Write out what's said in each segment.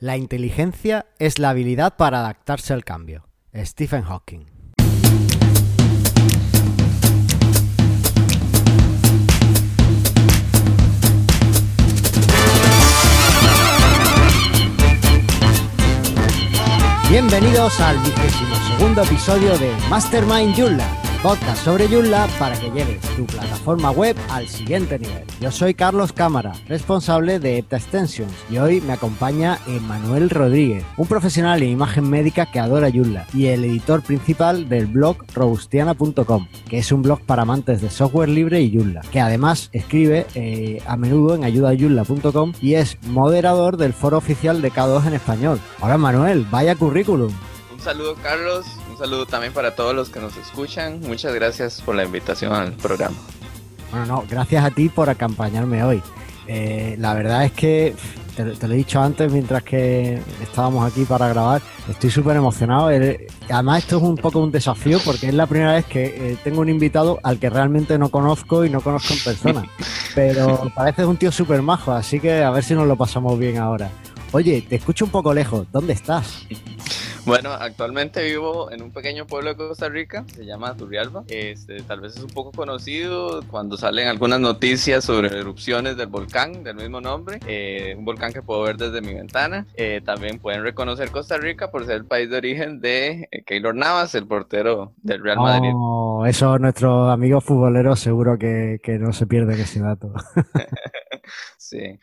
La inteligencia es la habilidad para adaptarse al cambio. Stephen Hawking. Bienvenidos al vigésimo segundo episodio de Mastermind Joomla podcast sobre Joomla para que lleves tu plataforma web al siguiente nivel. Yo soy Carlos Cámara, responsable de Epta Extensions y hoy me acompaña Emanuel Rodríguez, un profesional en imagen médica que adora Joomla y el editor principal del blog robustiana.com, que es un blog para amantes de software libre y Joomla, que además escribe eh, a menudo en ayudajoomla.com y es moderador del foro oficial de K2 en español. Hola Manuel, vaya currículum. Un saludo Carlos, saludo también para todos los que nos escuchan. Muchas gracias por la invitación al programa. Bueno, no, gracias a ti por acompañarme hoy. Eh, la verdad es que, te, lo he dicho antes mientras que estábamos aquí para grabar, estoy súper emocionado. Eh, además, esto es un poco un desafío porque es la primera vez que eh, tengo un invitado al que realmente no conozco y no conozco en persona. Pero parece un tío súper majo, así que a ver si nos lo pasamos bien ahora. Oye, te escucho un poco lejos, ¿dónde estás? Bueno, actualmente vivo en un pequeño pueblo de Costa Rica, se llama Turrialba. Este, tal vez es un poco conocido cuando salen algunas noticias sobre erupciones del volcán del mismo nombre, eh, un volcán que puedo ver desde mi ventana. Eh, también pueden reconocer Costa Rica por ser el país de origen de eh, Keylor Navas, el portero del Real Madrid. Oh, eso nuestros amigos futboleros seguro que, que no se pierden ese dato. sí.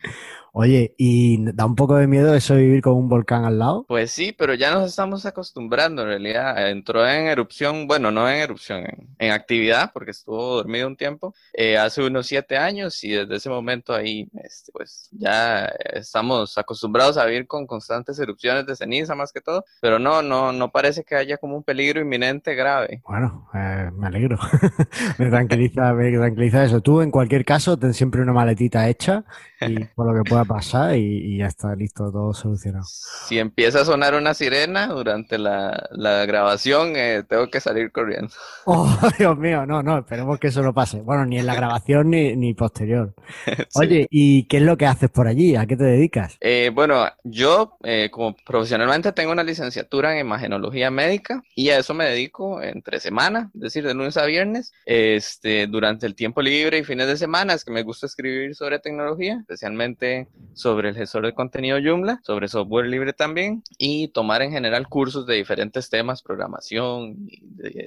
Oye, ¿y da un poco de miedo eso de vivir con un volcán al lado? Pues sí, pero ya nos estamos acostumbrando en realidad. Entró en erupción, bueno, no en erupción, en, actividad, porque estuvo dormido un tiempo, eh, hace unos siete años y desde ese momento ahí, este, pues ya estamos acostumbrados a vivir con constantes erupciones de ceniza más que todo, pero no, no, no parece que haya como un peligro inminente grave. Bueno, eh, me alegro. me tranquiliza, me tranquiliza eso. Tú, en cualquier caso, ten siempre una maletita hecha y por lo que pueda pasar y, ya está listo, todo solucionado. Si empieza a sonar una sirena durante la, grabación, eh, tengo que salir corriendo. Oh, Dios mío, no, no, esperemos que eso no pase. Bueno, ni en la grabación ni, ni posterior. Oye, ¿y qué es lo que haces por allí? ¿A qué te dedicas? Eh, bueno, yo eh, como profesionalmente tengo una licenciatura en imagenología médica y a eso me dedico entre semana, es decir, de lunes a viernes, este, durante el tiempo libre y fines de semana, es que me gusta escribir sobre tecnología, especialmente sobre el gestor de contenido Joomla, sobre software libre también, y tomar en general cursos de diferentes temas, programación,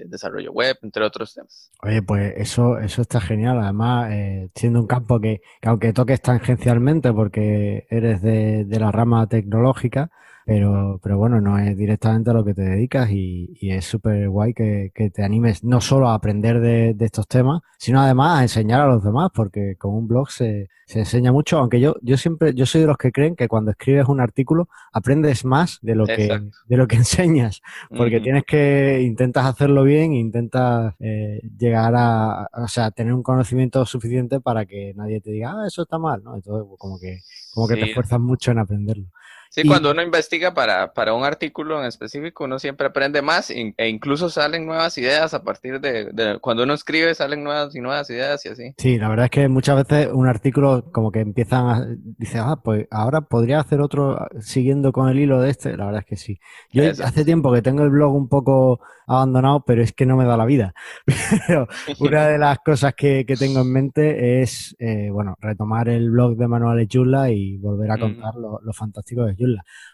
desarrollo web, entre otros temas. Oye, pues eso, eso está genial. Además, eh, siendo un campo que, aunque toques tangencialmente porque eres de, de la rama tecnológica, pero, pero bueno, no es directamente a lo que te dedicas y, es súper guay que, te animes no solo a aprender de, estos temas, sino además a enseñar a los demás, porque con un blog se, se enseña mucho, aunque yo, yo siempre, yo soy de los que creen que cuando escribes un artículo aprendes más de lo que, de lo que enseñas, porque tienes que, intentas hacerlo bien, intentas eh, llegar a, o sea, tener un conocimiento suficiente para que nadie te diga, ah, eso está mal, ¿no? Entonces, como que, como que te esfuerzas mucho en aprenderlo. Sí, cuando uno investiga para, para, un artículo en específico, uno siempre aprende más e incluso salen nuevas ideas a partir de, cuando uno escribe, salen nuevas y nuevas ideas y así. Sí, la verdad es que muchas veces un artículo como que empiezan a, dice, ah, pues ahora podría hacer otro siguiendo con el hilo de este. La verdad es que sí. Yo hace tiempo que tengo el blog un poco abandonado, pero es que no me da la vida. Pero una de las cosas que, que tengo en mente es, eh, bueno, retomar el blog de Manuel Chula y volver a contar lo, lo fantástico de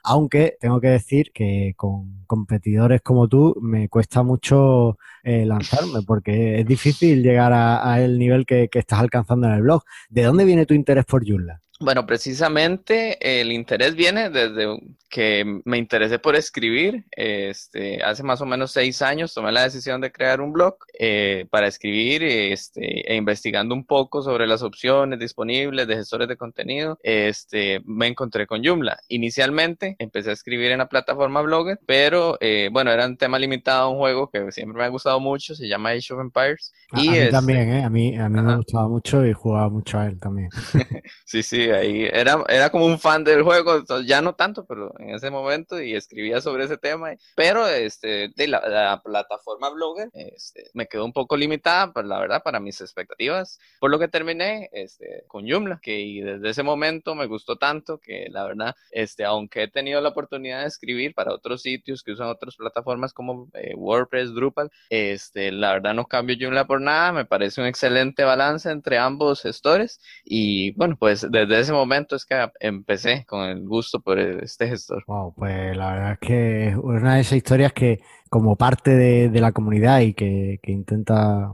aunque tengo que decir que con competidores como tú me cuesta mucho eh, lanzarme porque es difícil llegar a, el nivel que, que, estás alcanzando en el blog. ¿De dónde viene tu interés por Joomla? Bueno, precisamente el interés viene desde que me interesé por escribir. Este, hace más o menos seis años tomé la decisión de crear un blog eh, para escribir este, e investigando un poco sobre las opciones disponibles de gestores de contenido. Este, me encontré con Joomla. Inicialmente empecé a escribir en la plataforma Blogger, pero eh, bueno, era un tema limitado a un juego que siempre me ha gustado mucho, se llama Age of Empires. A, y mí también, ¿eh? A mí, a mí me gustaba mucho y jugaba mucho a él también. sí, sí ahí era, era como un fan del juego, ya no tanto, pero en ese momento y escribía sobre ese tema. Pero este, de la, plataforma Blogger este, me quedó un poco limitada, pues, la verdad, para mis expectativas, por lo que terminé este, con Joomla, que desde ese momento me gustó tanto que la verdad, este, aunque he tenido la oportunidad de escribir para otros sitios que usan otras plataformas como eh, WordPress, Drupal, este, la verdad no cambio Joomla por nada, me parece un excelente balance entre ambos gestores y bueno, pues desde ese momento es que empecé con el gusto por este gestor. Wow, pues la verdad es que es una de esas historias que como parte de, la comunidad y que, intenta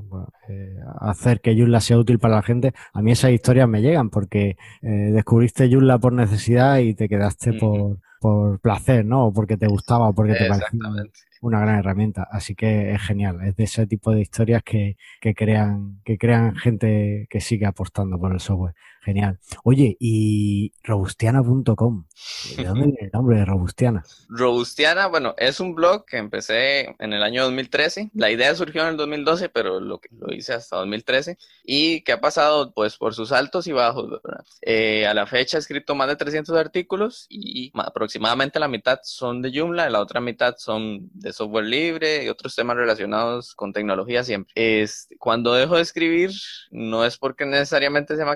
eh, hacer que Joomla sea útil para la gente, a mí esas historias me llegan porque eh, descubriste Joomla por necesidad y te quedaste por, por placer, ¿no? O porque te gustaba o porque te parecía una gran herramienta. Así que es genial. Es de ese tipo de historias que, que crean, que crean gente que sigue apostando por el software. Genial. Oye, y robustiana.com. ¿De dónde viene el nombre de Robustiana? Robustiana, bueno, es un blog que empecé en el año 2013. La idea surgió en el 2012, pero lo, lo hice hasta 2013. Y que ha pasado, pues, por sus altos y bajos, eh, a la fecha he escrito más de 300 artículos y aproximadamente la mitad son de Joomla, la otra mitad son de software libre y otros temas relacionados con tecnología siempre. Es, cuando dejo de escribir, no es porque necesariamente se me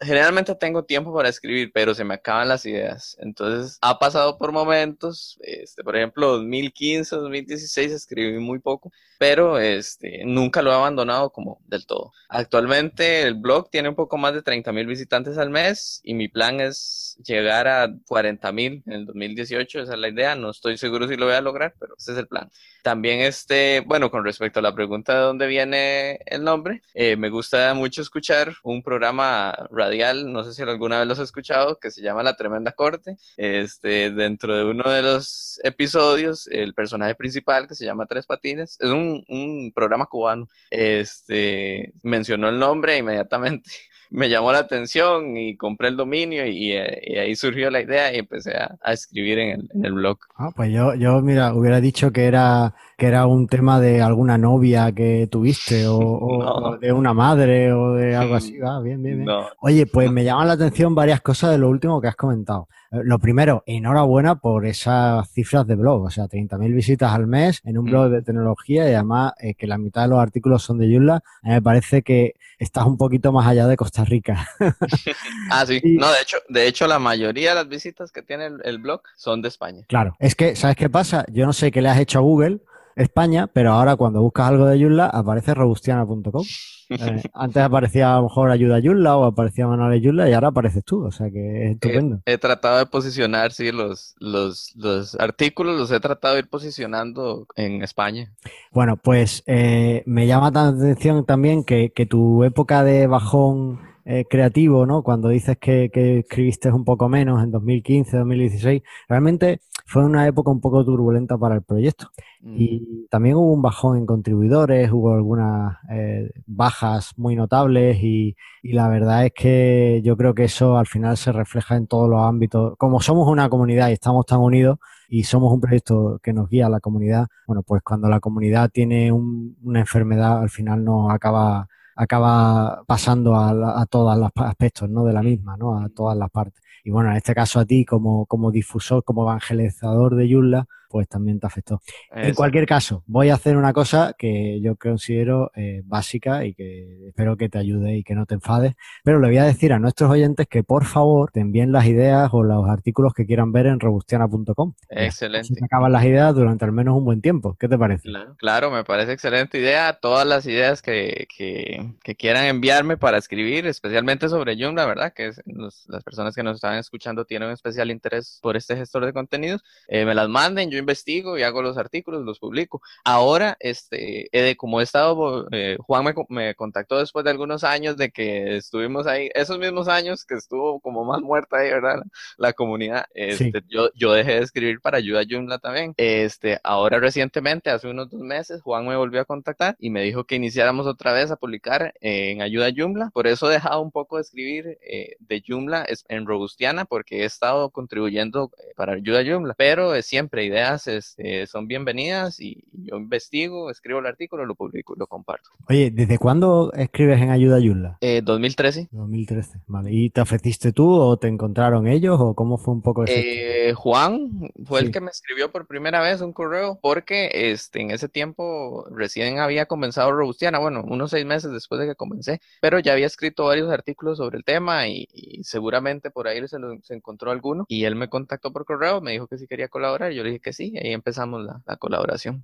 generalmente tengo tiempo para escribir, pero se me acaban las ideas. Entonces, ha pasado por momentos, este, por ejemplo, 2015, 2016 escribí muy poco, pero este, nunca lo he abandonado como del todo. Actualmente el blog tiene un poco más de 30 mil visitantes al mes y mi plan es llegar a 40 mil en el 2018, esa es la idea, no estoy seguro si lo voy a lograr, pero ese es el plan. También este, bueno, con respecto a la pregunta de dónde viene el nombre, eh, me gusta mucho escuchar un programa radial, no sé si alguna vez lo has escuchado, que se llama La Tremenda Corte. Este, dentro de uno de los episodios, el personaje principal, que se llama Tres Patines, es un, un programa cubano, este, mencionó el nombre inmediatamente me llamó la atención y compré el dominio y, ahí surgió la idea y empecé a, escribir en el, blog. Ah, pues yo, yo, mira, hubiera dicho que era, que era un tema de alguna novia que tuviste o, de una madre o de algo así. Ah, bien, bien, bien. Oye, pues me llaman la atención varias cosas de lo último que has comentado. Eh, lo primero, enhorabuena por esas cifras de blog, o sea, 30.000 visitas al mes en un mm. blog de tecnología y además eh, que la mitad de los artículos son de Joomla. me parece que estás un poquito más allá de Costa Rica. ah, sí. No, de hecho, de hecho, la mayoría de las visitas que tiene el, blog son de España. Claro, es que, ¿sabes qué pasa? Yo no sé qué le has hecho a Google, España, pero ahora cuando buscas algo de Joomla aparece robustiana.com. Eh, antes aparecía a lo mejor ayuda Joomla o aparecía Manuel Joomla y ahora apareces tú, o sea que es estupendo. He, tratado de posicionar, sí, los, los, los, artículos los he tratado de ir posicionando en España. Bueno, pues eh, me llama la atención también que, que tu época de bajón eh, creativo, ¿no? Cuando dices que, que, escribiste un poco menos en 2015, 2016, realmente fue una época un poco turbulenta para el proyecto. Y también hubo un bajón en contribuidores, hubo algunas eh, bajas muy notables y, y, la verdad es que yo creo que eso al final se refleja en todos los ámbitos. Como somos una comunidad y estamos tan unidos y somos un proyecto que nos guía a la comunidad, bueno, pues cuando la comunidad tiene una enfermedad al final nos acaba acaba pasando a, a todos los aspectos ¿no? de la misma, ¿no? a todas las partes. Y bueno, en este caso a ti como, como difusor, como evangelizador de Yulla, pues también te afectó. En cualquier caso, voy a hacer una cosa que yo considero eh, básica y que espero que te ayude y que no te enfades, pero le voy a decir a nuestros oyentes que por favor te envíen las ideas o los artículos que quieran ver en robustiana.com. Excelente. Se acaban las ideas durante al menos un buen tiempo. ¿Qué te parece? Claro, me parece excelente idea. Todas las ideas que, que, que quieran enviarme para escribir, especialmente sobre Joomla, ¿verdad? Que las personas que nos están escuchando tienen un especial interés por este gestor de contenidos, eh, me las manden. Yo investigo y hago los artículos, los publico. Ahora, este, como he estado, eh, Juan me, me, contactó después de algunos años de que estuvimos ahí, esos mismos años que estuvo como más muerta ahí, ¿verdad? La, comunidad. Este, yo, yo dejé de escribir para Ayuda Joomla también. Este, ahora recientemente, hace unos dos meses, Juan me volvió a contactar y me dijo que iniciáramos otra vez a publicar en Ayuda Joomla. Por eso he dejado un poco de escribir eh, de Joomla en Robustiana porque he estado contribuyendo eh, para Ayuda Joomla, pero es siempre idea ideas este, son bienvenidas y yo investigo, escribo el artículo, lo publico y lo comparto. Oye, ¿desde cuándo escribes en Ayuda Yulla? Eh, 2013. 2013, vale. ¿Y te ofreciste tú o te encontraron ellos o cómo fue un poco eso? Eh, Juan fue el que me escribió por primera vez un correo porque este, en ese tiempo recién había comenzado Robustiana, bueno, unos seis meses después de que comencé, pero ya había escrito varios artículos sobre el tema y, seguramente por ahí se, se, encontró alguno y él me contactó por correo, me dijo que si quería colaborar y yo le dije que sí, y ahí empezamos la, la colaboración.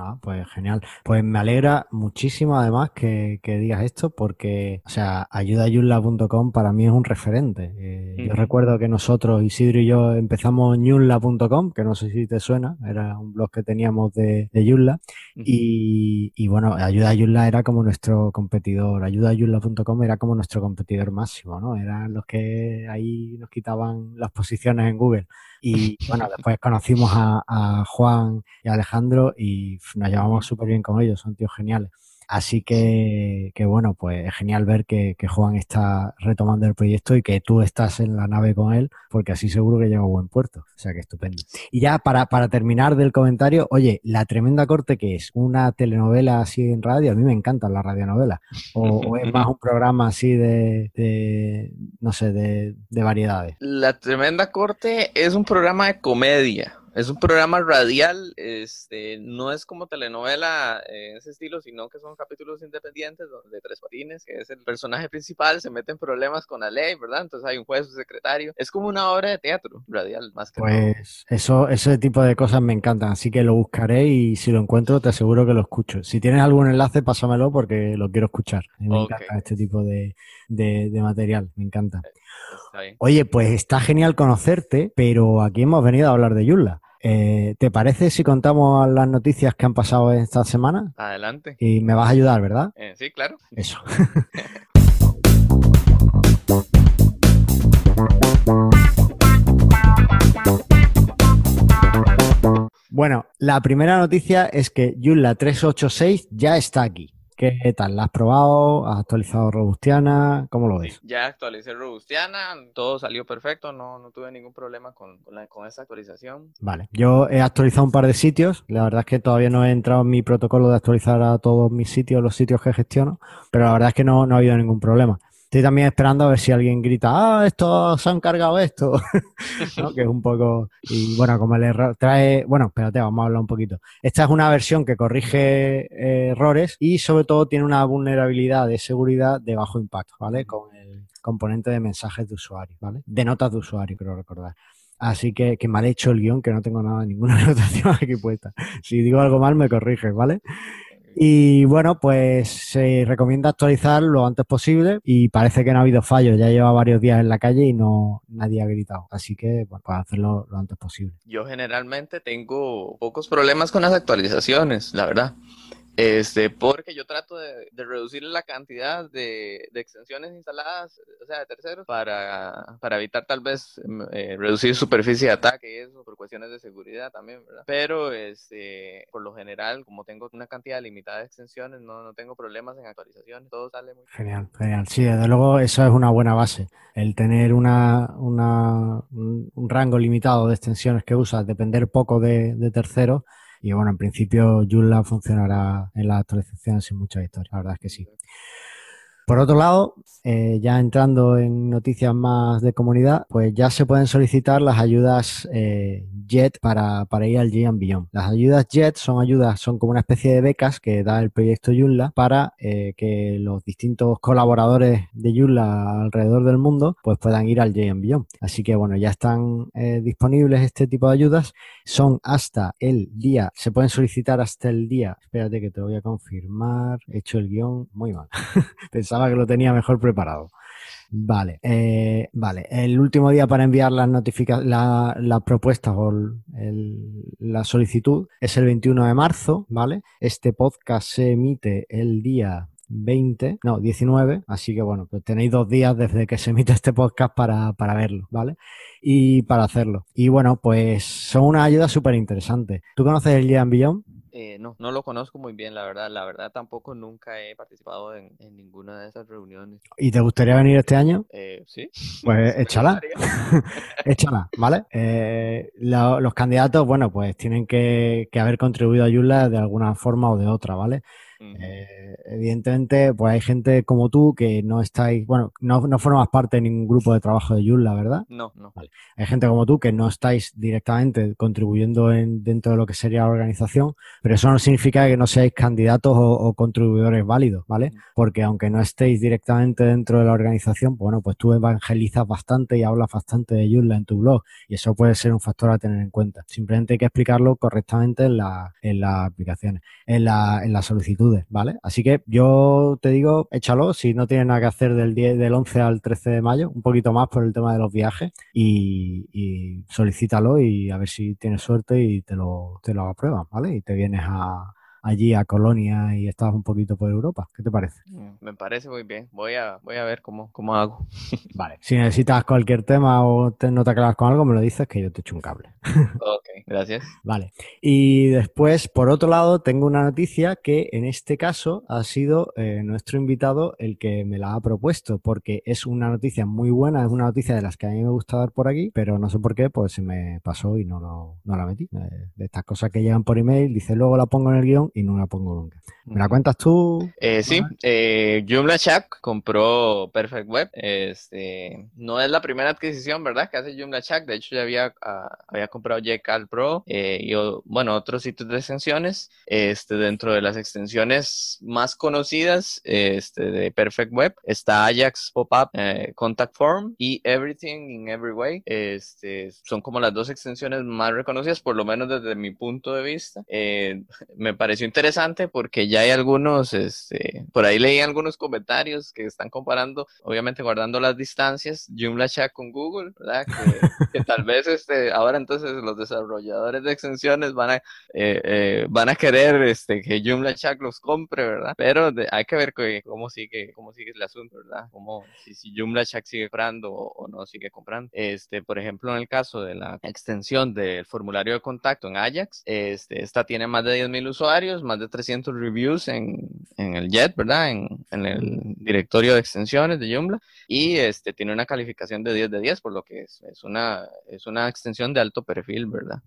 Ah, pues genial. Pues me alegra muchísimo además que, digas esto porque, o sea, ayudayunla.com para mí es un referente. Eh, yo recuerdo que nosotros, Isidro y yo, empezamos ñunla.com, que no sé si te suena, era un blog que teníamos de, de Yunla. y, y, bueno, Ayuda era como nuestro competidor. Ayudayunla.com era como nuestro competidor máximo, ¿no? Eran los que ahí nos quitaban las posiciones en Google. Y bueno, después conocimos a, a Juan y a Alejandro y nos llevamos súper bien con ellos, son tíos geniales. Así que, que bueno, pues es genial ver que, que, Juan está retomando el proyecto y que tú estás en la nave con él, porque así seguro que llega a buen puerto. O sea que estupendo. Y ya para, para terminar del comentario, oye, la tremenda corte que es una telenovela así en radio, a mí me encantan las radionovelas. O, o es más un programa así de, de no sé, de, de variedades. La tremenda corte es un programa de comedia. Es un programa radial, este, no es como telenovela en ese estilo, sino que son capítulos independientes donde Tres Patines, que es el personaje principal, se mete en problemas con la ley, ¿verdad? Entonces hay un juez, un secretario. Es como una obra de teatro radial, más que Pues eso, ese tipo de cosas me encantan, así que lo buscaré y si lo encuentro te aseguro que lo escucho. Si tienes algún enlace, pásamelo porque lo quiero escuchar. Me encanta este tipo de, de, de material, me encanta. Oye, pues está genial conocerte, pero aquí hemos venido a hablar de Yulla. Eh, ¿Te parece si contamos las noticias que han pasado esta semana? Adelante. Y me vas a ayudar, ¿verdad? Eh, sí, claro. Eso. bueno, la primera noticia es que Joomla 386 ya está aquí. ¿Qué tal? ¿La has probado? ¿Has actualizado Robustiana? ¿Cómo lo ves? Ya actualicé Robustiana, todo salió perfecto, no, no tuve ningún problema con, con, la, con, esa actualización. Vale, yo he actualizado un par de sitios, la verdad es que todavía no he entrado en mi protocolo de actualizar a todos mis sitios, los sitios que gestiono, pero la verdad es que no, no ha habido ningún problema. Estoy también esperando a ver si alguien grita, ah, esto se han cargado esto, que es un poco, y bueno, como el error trae, bueno, espérate, vamos a hablar un poquito. Esta es una versión que corrige eh, errores y sobre todo tiene una vulnerabilidad de seguridad de bajo impacto, ¿vale? Con el componente de mensajes de usuario, ¿vale? De notas de usuario, creo recordar. Así que, que mal hecho el guion, que no tengo nada, ninguna anotación aquí puesta. Si digo algo mal, me corriges, ¿vale? Y bueno, pues se recomienda actualizar lo antes posible y parece que no ha habido fallos. Ya lleva varios días en la calle y no nadie ha gritado. Así que, pues hacerlo lo antes posible. Yo generalmente tengo pocos problemas con las actualizaciones, la verdad. Este, porque yo trato de, reducir la cantidad de, extensiones instaladas, o sea, de terceros, para, para evitar tal vez mm, eh, reducir superficie de ataque y eso, por cuestiones de seguridad también, ¿verdad? Pero, este, por lo general, como tengo una cantidad limitada de extensiones, no, no tengo problemas en actualizaciones, todo sale muy Genial, genial. Sí, desde luego eso es una buena base. El tener una, una, un, rango limitado de extensiones que usas, depender poco de terceros, y bueno, en principio Joomla funcionará en las actualizaciones sin mucha historia, la verdad es que sí. Por otro lado, eh, ya entrando en noticias más de comunidad, pues ya se pueden solicitar las ayudas eh, JET para, ir al G Beyond. Las ayudas JET son ayudas, son como una especie de becas que da el proyecto Joomla para eh, que los distintos colaboradores de Joomla alrededor del mundo pues puedan ir al G Beyond. Así que bueno, ya están disponibles este tipo de ayudas. Son hasta el día, se pueden solicitar hasta el día. Espérate que te lo voy a confirmar. He hecho el guion muy mal. Pensaba que lo tenía mejor preparado. Vale, eh, vale. El último día para enviar las notificaciones, la, la, propuesta o el, la solicitud es el 21 de marzo, ¿vale? Este podcast se emite el día 20, no, 19, así que bueno, pues tenéis dos días desde que se emite este podcast para, para verlo, ¿vale? Y para hacerlo. Y bueno, pues son una ayuda súper interesante. ¿Tú conoces el Gian Beyond? Eh, no, no lo conozco muy bien, la verdad. La verdad tampoco nunca he participado en, ninguna de esas reuniones. ¿Y te gustaría venir este año? Eh, sí. Pues échala. échala, ¿vale? Eh, los candidatos, bueno, pues tienen que, que haber contribuido a Yula de alguna forma o de otra, ¿vale? Eh, evidentemente, pues hay gente como tú que no estáis, bueno, no, no formas parte de ningún grupo de trabajo de Joomla, ¿verdad? No, no. Hay gente como tú que no estáis directamente contribuyendo en, dentro de lo que sería la organización, pero eso no significa que no seáis candidatos o, contribuidores válidos, ¿vale? Porque aunque no estéis directamente dentro de la organización, pues bueno, pues tú evangelizas bastante y hablas bastante de Joomla en tu blog y eso puede ser un factor a tener en cuenta. Simplemente hay que explicarlo correctamente en, la, en las aplicaciones, en la, en la solicitud ¿vale? Así que yo te digo, échalo si no tienes nada que hacer del, 10, del 11 al 13 de mayo, un poquito más por el tema de los viajes y, solicítalo y a ver si tienes suerte y te lo, te lo aprueban, ¿vale? Y te vienes a, allí a Colonia y estás un poquito por Europa. ¿Qué te parece? Mm, me parece muy bien. Voy a, voy a ver cómo, cómo hago. Vale. Si necesitas cualquier tema o no te aclaras con algo, me lo dices que yo te echo un cable. ok, gracias. Vale. Y después, por otro lado, tengo una noticia que en este caso ha sido eh, nuestro invitado el que me la ha propuesto, porque es una noticia muy buena, es una noticia de las que a mí me gusta dar por aquí, pero no sé por qué, pues se me pasó y no, lo, no la metí. Eh, de estas cosas que llegan por email, dice luego la pongo en el guion y no la pongo nunca. ¿Me la cuentas tú? Eh, sí, eh, Joomla Shack compró Perfect Web. Este, no es la primera adquisición, ¿verdad? Que hace Joomla Shack. De hecho, ya había, ah, había comprado Jekyll Pro eh, y, bueno, otros sitios de extensiones. Este, dentro de las extensiones más conocidas este, de Perfect Web está Ajax Pop-Up eh, Contact Form y Everything in Every Way. Este, son como las dos extensiones más reconocidas, por lo menos desde mi punto de vista. Eh, me pareció interesante porque ya hay algunos, este, por ahí leí algunos comentarios que están comparando, obviamente guardando las distancias, Joomla Chat con Google, ¿verdad? Que, tal vez este, ahora entonces los desarrolladores de extensiones van a, eh, eh, van a querer este, que Joomla Chat los compre, ¿verdad? Pero hay que ver cómo sigue, cómo sigue el asunto, ¿verdad? Cómo, si, si Joomla Chat sigue comprando o, no sigue comprando. Este, por ejemplo, en el caso de la extensión del formulario de contacto en Ajax, este, esta tiene más de 10.000 usuarios, más de 300 reviews en, en el JET, ¿verdad? En, en, el directorio de extensiones de Joomla y este, tiene una calificación de 10 de 10, por lo que es, es, una, es una extensión de alto perfil, ¿verdad?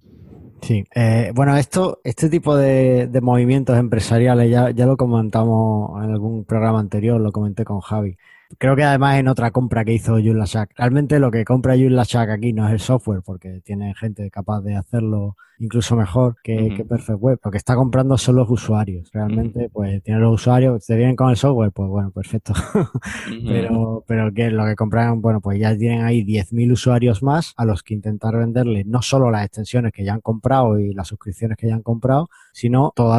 Sí, eh, bueno, esto, este tipo de, de movimientos empresariales ya, ya lo comentamos en algún programa anterior, lo comenté con Javi. Creo que además en otra compra que hizo Joomla Shack. Realmente lo que compra Joomla Shack aquí no es el software, porque tiene gente capaz de hacerlo incluso mejor que, Perfect Web, porque está comprando solo los usuarios. Realmente, pues tiene los usuarios, se vienen con el software, pues bueno, perfecto. pero, pero que lo que compran, bueno, pues ya tienen ahí 10.000 usuarios más a los que intentar venderle no solo las extensiones que ya han comprado y las suscripciones que ya han comprado, sino todo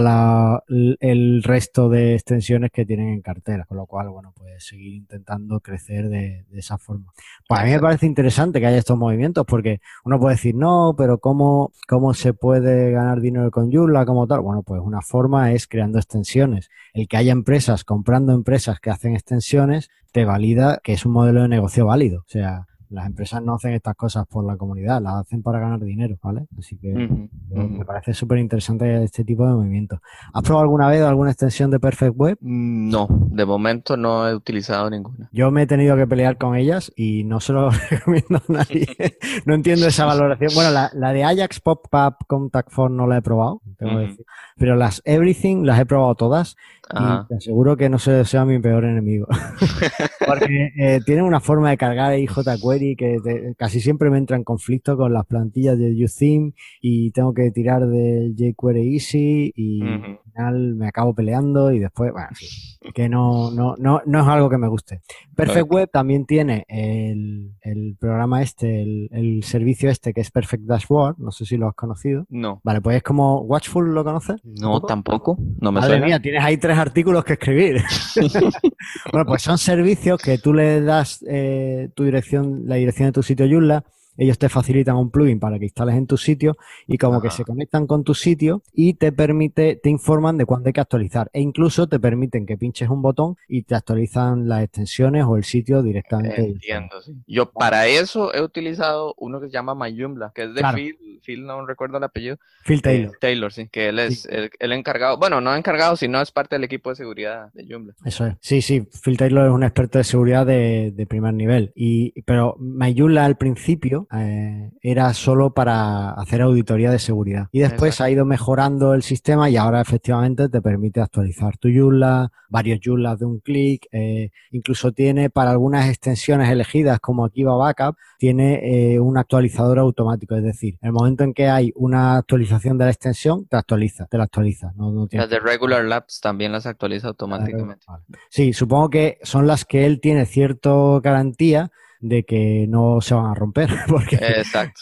el resto de extensiones que tienen en cartera. Con lo cual, bueno, pues seguir intentando crecer de, de esa forma. Pues a mí me parece interesante que haya estos movimientos porque uno puede decir, no, pero ¿cómo, cómo se puede ganar dinero con Joomla como tal? Bueno, pues una forma es creando extensiones. El que haya empresas comprando empresas que hacen extensiones te valida que es un modelo de negocio válido. O sea, las empresas no hacen estas cosas por la comunidad, las hacen para ganar dinero, ¿vale? Así que me parece súper interesante este tipo de movimientos. ¿Has probado alguna vez alguna extensión de Perfect Web? Mm, no, de momento no he utilizado ninguna. Yo me he tenido que pelear con ellas y no se lo recomiendo a nadie. no entiendo esa valoración. Bueno, la, de Ajax Pop-Up Contact Form no la he probado, tengo que decir. Pero las Everything las he probado todas y te aseguro que no sea mi peor enemigo. Porque eh, tienen una forma de cargar jQuery que casi siempre me entra en conflicto con las plantillas de UTheme y tengo que tirar del jQuery Easy y final me acabo peleando y después, bueno, que no, no, no, no es algo que me guste. Perfect Web también tiene el, el programa este, el, el, servicio este que es Perfect Dashboard, no sé si lo has conocido. No. Vale, pues es como Watchful, ¿lo conoces? No, tampoco. No me Madre mía, tienes ahí tres artículos que escribir. bueno, pues son servicios que tú le das eh, tu dirección, la dirección de tu sitio Joomla ellos te facilitan un plugin para que instales en tu sitio y como que se conectan con tu sitio y te permite, te informan de cuándo hay que actualizar e incluso te permiten que pinches un botón y te actualizan las extensiones o el sitio directamente. Entiendo, sí. Yo para eso he utilizado uno que se llama MyJoomla, que es de Phil, no recuerdo el apellido. Phil Taylor. Taylor, sí, que él es el, encargado, bueno, no encargado, sino es parte del equipo de seguridad de Joomla. Eso es. Sí, sí, Phil Taylor es un experto de seguridad de, primer nivel. Y, pero MyJoomla al principio era solo para hacer auditoría de seguridad. Y después ha ido mejorando el sistema y ahora efectivamente te permite actualizar tu Joomla, varios Joomla de un clic, eh, incluso tiene para algunas extensiones elegidas como aquí va Backup, tiene eh, un actualizador automático, es decir, el momento en que hay una actualización de la extensión, te actualiza, te la actualiza. Las de Regular Labs también las actualiza automáticamente. Sí, supongo que son las que él tiene cierta garantía de que no se van a romper, porque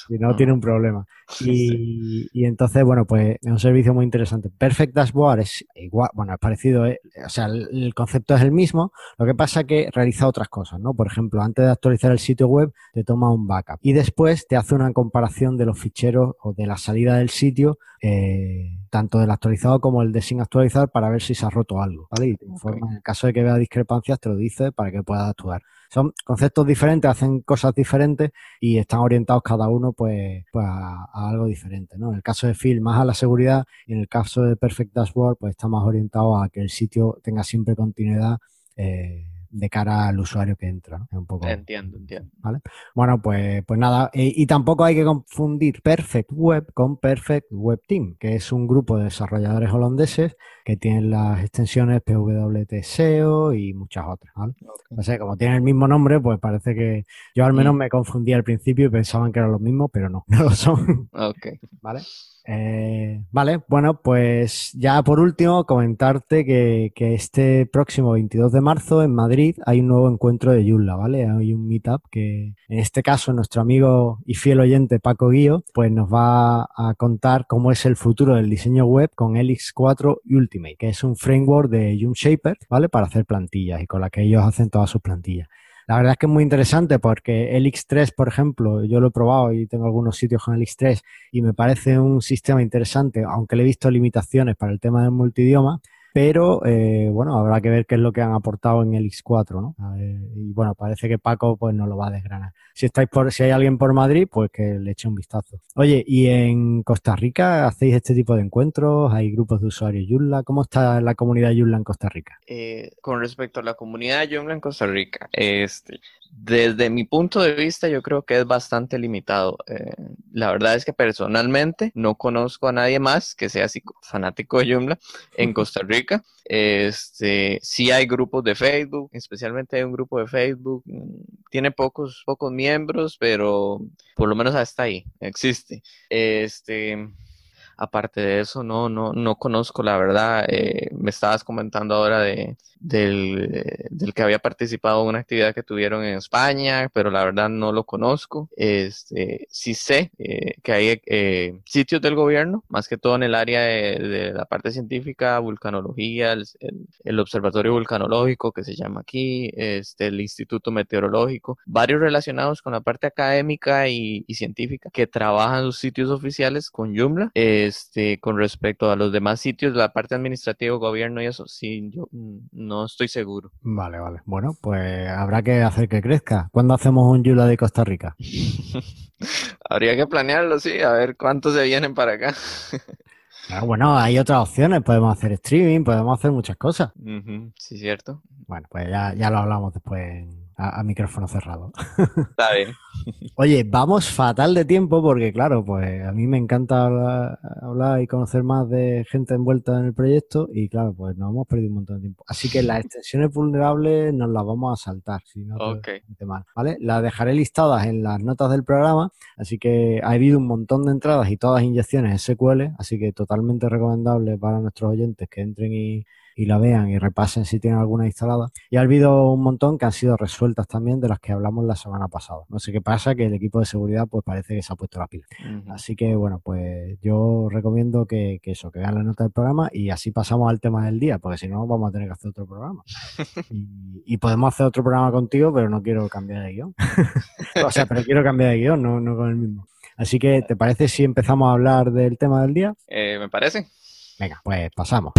si no tiene un problema. Y, y, entonces, bueno, pues es un servicio muy interesante. Perfect Dashboard es igual, bueno, es parecido, eh, o sea, el, concepto es el mismo, lo que pasa que realiza otras cosas, ¿no? Por ejemplo, antes de actualizar el sitio web, te toma un backup y después te hace una comparación de los ficheros o de la salida del sitio, eh, tanto del actualizado como el de sin actualizar, para ver si se ha roto algo, ¿vale? Y te informa, en el caso de que vea discrepancias, te lo dice para que puedas actuar. Son conceptos diferentes, hacen cosas diferentes y están orientados cada uno pues, pues a algo diferente, ¿no? En el caso de Phil, más a la seguridad y en el caso de Perfect Dashboard, pues está más orientado a que el sitio tenga siempre continuidad eh, de cara al usuario que entra, ¿no? un poco, entiendo, entiendo. ¿vale? Bueno, pues, pues nada, y, tampoco hay que confundir Perfect Web con Perfect Web Team, que es un grupo de desarrolladores holandeses que tienen las extensiones PWT SEO y muchas otras, ¿vale? No sé, como tienen el mismo nombre, pues parece que yo al menos mm. me confundí al principio y pensaban que eran los mismos, pero no, no lo son. Ok. ¿Vale? Eh, vale, bueno, pues ya por último comentarte que, este próximo 22 de marzo en Madrid hay un nuevo encuentro de Yulla, ¿vale? Hay un meetup que en este caso nuestro amigo y fiel oyente Paco Guío pues nos va a contar cómo es el futuro del diseño web con Elix 4 Ultimate, que es un framework de Joom Shaper, ¿vale? Para hacer plantillas y con la que ellos hacen todas sus plantillas. La verdad es que es muy interesante porque el X3, por ejemplo, yo lo he probado y tengo algunos sitios con el X3 y me parece un sistema interesante, aunque le he visto limitaciones para el tema del multidioma pero eh, bueno, habrá que ver qué es lo que han aportado en el X4, ¿no? y bueno, parece que Paco pues no lo va a desgranar. Si estáis por, si hay alguien por Madrid, pues que le eche un vistazo. Oye, ¿y en Costa Rica hacéis este tipo de encuentros? ¿Hay grupos de usuarios Joomla? ¿Cómo está la comunidad Joomla en Costa Rica? Eh, con respecto a la comunidad Joomla en Costa Rica, este, desde mi punto de vista, yo creo que es bastante limitado. Eh, la verdad es que personalmente no conozco a nadie más que sea así fanático de Joomla en Costa Rica. Este, sí hay grupos de Facebook, especialmente hay un grupo de Facebook. Mm, tiene pocos, pocos miembros, pero por lo menos hasta ahí existe. Este, aparte de eso, no, no, no conozco la verdad. Eh, me estabas comentando ahora de, del, que había participado en una actividad que tuvieron en España, pero la verdad no lo conozco. Este, sí sé eh, que hay eh, sitios del gobierno, más que todo en el área de, la parte científica, vulcanología, el, observatorio vulcanológico que se llama aquí, este, el Instituto Meteorológico, varios relacionados con la parte académica y, científica que trabajan los sitios oficiales con Joomla. Este, con respecto a los demás sitios, la parte administrativa, gobierno y eso, sí, yo mm, no estoy seguro. Vale, vale. Bueno, pues habrá que hacer que crezca. ¿Cuándo hacemos un Yula de Costa Rica? Habría que planearlo, sí, a ver cuántos se vienen para acá. Ah, bueno, hay otras opciones. Podemos hacer streaming, podemos hacer muchas cosas. Sí, cierto. Bueno, pues ya, ya lo hablamos después a, micrófono cerrado. Está bien. Oye, vamos fatal de tiempo porque, claro, pues a mí me encanta hablar, y conocer más de gente envuelta en el proyecto y, claro, pues nos hemos perdido un montón de tiempo. Así que las extensiones vulnerables nos las vamos a saltar, si no okay. mal, ¿vale? Las dejaré listadas en las notas del programa, así que ha habido un montón de entradas y todas inyecciones SQL, así que totalmente recomendable para nuestros oyentes que entren y y la vean y repasen si tienen alguna instalada. Y ha habido un montón que han sido resueltas también de las que hablamos la semana pasada. No sé qué pasa, que el equipo de seguridad pues parece que se ha puesto la pila. Así que bueno, pues yo recomiendo que, eso, que vean la nota del programa y así pasamos al tema del día, porque si no vamos a tener que hacer otro programa. y, podemos hacer otro programa contigo, pero no quiero cambiar de guion. o sea, pero quiero cambiar de guion, no, no con el mismo. Así que, ¿te parece si empezamos a hablar del tema del día? Eh, me parece. Venga, pues pasamos.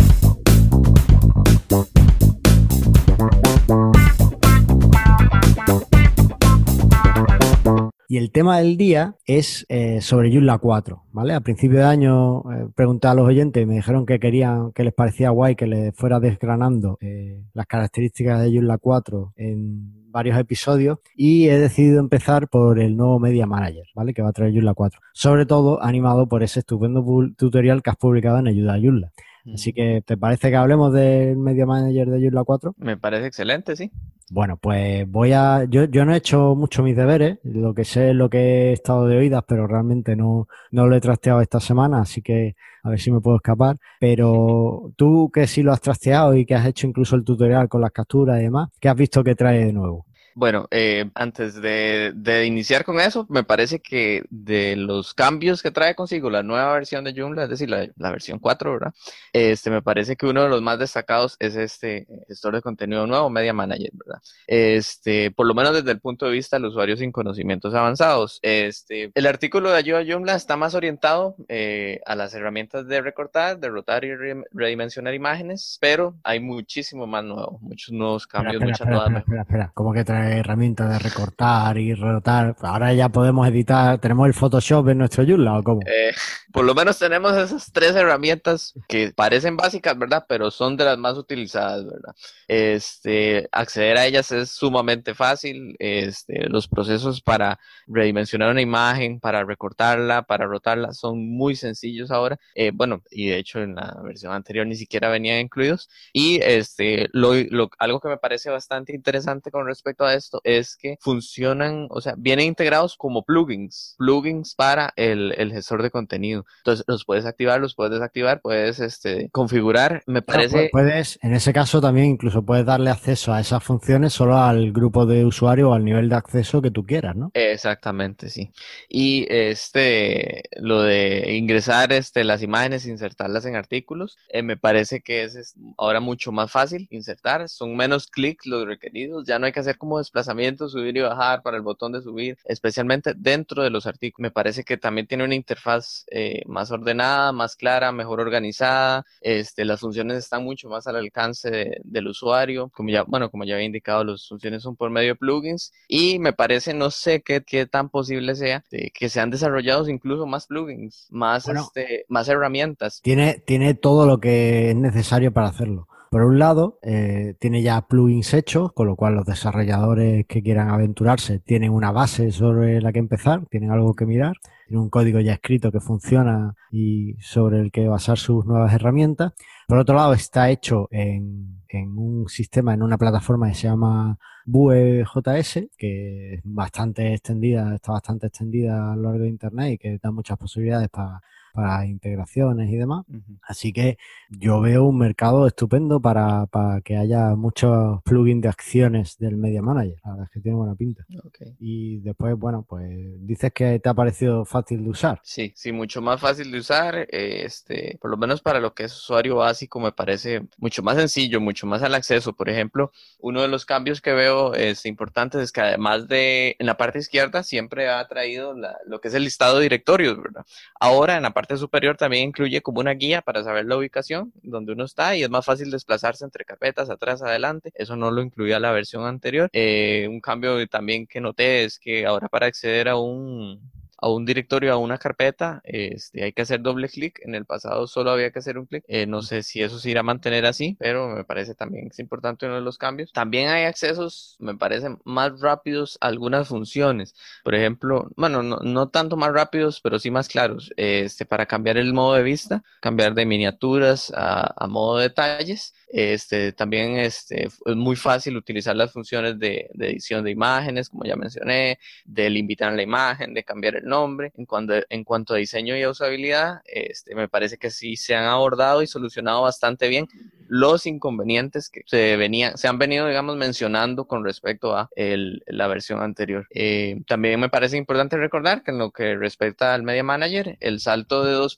Y el tema del día es eh, sobre Joomla 4, ¿vale? A principio de año eh, pregunté a los oyentes y me dijeron que querían, que les parecía guay que les fuera desgranando eh, las características de Joomla 4 en varios episodios y he decidido empezar por el nuevo Media Manager, ¿vale? Que va a traer Joomla 4. Sobre todo animado por ese estupendo tutorial que has publicado en Ayuda a Joomla. Así que, ¿te parece que hablemos del Media Manager de Joomla 4? Me parece excelente, sí. Bueno, pues voy a. Yo, yo no he hecho mucho mis deberes, lo que sé es lo que he estado de oídas, pero realmente no, no lo he trasteado esta semana, así que a ver si me puedo escapar. Pero tú que sí lo has trasteado y que has hecho incluso el tutorial con las capturas y demás, ¿qué has visto que trae de nuevo? Bueno, eh, antes de, iniciar con eso, me parece que de los cambios que trae consigo la nueva versión de Joomla, es decir, la, versión 4, ¿verdad? Este, me parece que uno de los más destacados es este gestor de contenido nuevo, Media Manager, ¿verdad? Este, por lo menos desde el punto de vista del usuario sin conocimientos avanzados. Este, el artículo de ayuda a Joomla está más orientado eh, a las herramientas de recortar, de rotar y redimensionar imágenes, pero hay muchísimo más nuevo, muchos nuevos cambios, muchas nuevas. Espera, espera, ¿cómo que trae herramientas de recortar y rotar. Ahora ya podemos editar, tenemos el Photoshop en nuestro Joomla o cómo? Eh, por lo menos tenemos esas tres herramientas que parecen básicas, ¿verdad? Pero son de las más utilizadas, ¿verdad? Este, acceder a ellas es sumamente fácil. Este, los procesos para redimensionar una imagen, para recortarla, para rotarla, son muy sencillos ahora. Eh, bueno, y de hecho en la versión anterior ni siquiera venían incluidos. Y este, lo, algo que me parece bastante interesante con respecto a esto es que funcionan, o sea, vienen integrados como plugins, plugins para el, gestor de contenido. Entonces, los puedes activar, los puedes desactivar, puedes este, configurar. Me parece. puedes, en ese caso también incluso puedes darle acceso a esas funciones solo al grupo de usuario o al nivel de acceso que tú quieras, ¿no? Exactamente, sí. Y este, lo de ingresar este, las imágenes, insertarlas en artículos, eh, me parece que es ahora mucho más fácil insertar, son menos clics los requeridos, ya no hay que hacer como desplazamiento, subir y bajar para el botón de subir, especialmente dentro de los artículos. Me parece que también tiene una interfaz eh, más ordenada, más clara, mejor organizada. Este, las funciones están mucho más al alcance del usuario. Como ya, bueno, como ya había indicado, las funciones son por medio de plugins y me parece, no sé qué, qué tan posible sea, que sean desarrollados incluso más plugins, más, este, más herramientas. Tiene, tiene todo lo que es necesario para hacerlo. Por un lado, eh, tiene ya plugins hechos, con lo cual los desarrolladores que quieran aventurarse tienen una base sobre la que empezar, tienen algo que mirar, tienen un código ya escrito que funciona y sobre el que basar sus nuevas herramientas. Por otro lado, está hecho en, en un sistema, en una plataforma que se llama Vue.js, que es bastante extendida, está bastante extendida a lo largo de Internet y que da muchas posibilidades para para integraciones y demás. Así que yo veo un mercado estupendo para, para, que haya muchos plugins de acciones del Media Manager. La verdad es que tiene buena pinta. Y después, bueno, pues dices que te ha parecido fácil de usar. Sí, sí, mucho más fácil de usar. este, por lo menos para lo que es usuario básico, me parece mucho más sencillo, mucho más al acceso. Por ejemplo, uno de los cambios que veo es importantes es que además de en la parte izquierda siempre ha traído lo que es el listado de directorios, ¿verdad? Ahora en la parte superior también incluye como una guía para saber la ubicación donde uno está y es más fácil desplazarse entre carpetas, atrás, adelante. Eso no lo incluía la versión anterior. Eh, un cambio también que noté es que ahora para acceder a un a un directorio, a una carpeta, este, hay que hacer doble clic. En el pasado solo había que hacer un clic. Eh, no sé si eso se irá a mantener así, pero me parece también que es importante uno de los cambios. También hay accesos, me parecen más rápidos a algunas funciones. Por ejemplo, bueno, no, no tanto más rápidos, pero sí más claros. Este, para cambiar el modo de vista, cambiar de miniaturas a, a modo de detalles. Este, también este, es muy fácil utilizar las funciones de, de, edición de imágenes, como ya mencioné, de limitar la imagen, de cambiar el nombre. En cuanto, en cuanto a diseño y usabilidad, este, me parece que sí se han abordado y solucionado bastante bien los inconvenientes que se, venía, se han venido, digamos, mencionando con respecto a el, la versión anterior. Eh, también me parece importante recordar que en lo que respecta al Media Manager, el salto de 2.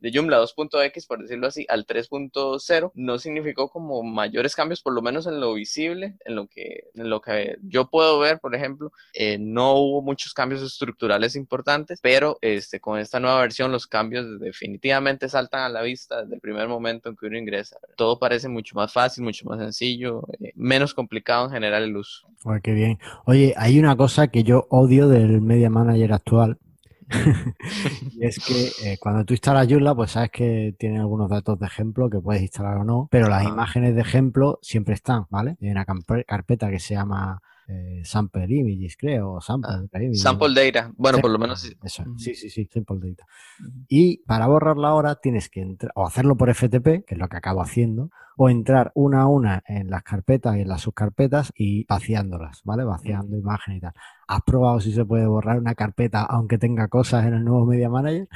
de Joomla 2.x, por decirlo así, al 3.0 no significó como mayores cambios, por lo menos en lo visible, en lo que, en lo que yo puedo ver, por ejemplo, eh, no hubo muchos cambios estructurales importantes, pero este, con esta nueva versión los cambios definitivamente saltan a la vista desde el primer momento en que uno ingresa todo parece mucho más fácil, mucho más sencillo, eh, menos complicado en general el uso. qué bien. Oye, hay una cosa que yo odio del Media Manager actual. y es que eh, cuando tú instalas Joomla, pues sabes que tiene algunos datos de ejemplo que puedes instalar o no, pero las imágenes de ejemplo siempre están, ¿vale? Hay una carpeta que se llama eh, sample images, creo, sample, ah, sample data. Bueno, por lo menos. Eso, sí, sí, sí, sample data. Y para borrarla ahora tienes que entrar, o hacerlo por FTP, que es lo que acabo haciendo, o entrar una a una en las carpetas y en las subcarpetas y vaciándolas, ¿vale? Vaciando imágenes y tal. ¿Has probado si se puede borrar una carpeta aunque tenga cosas en el nuevo Media Manager?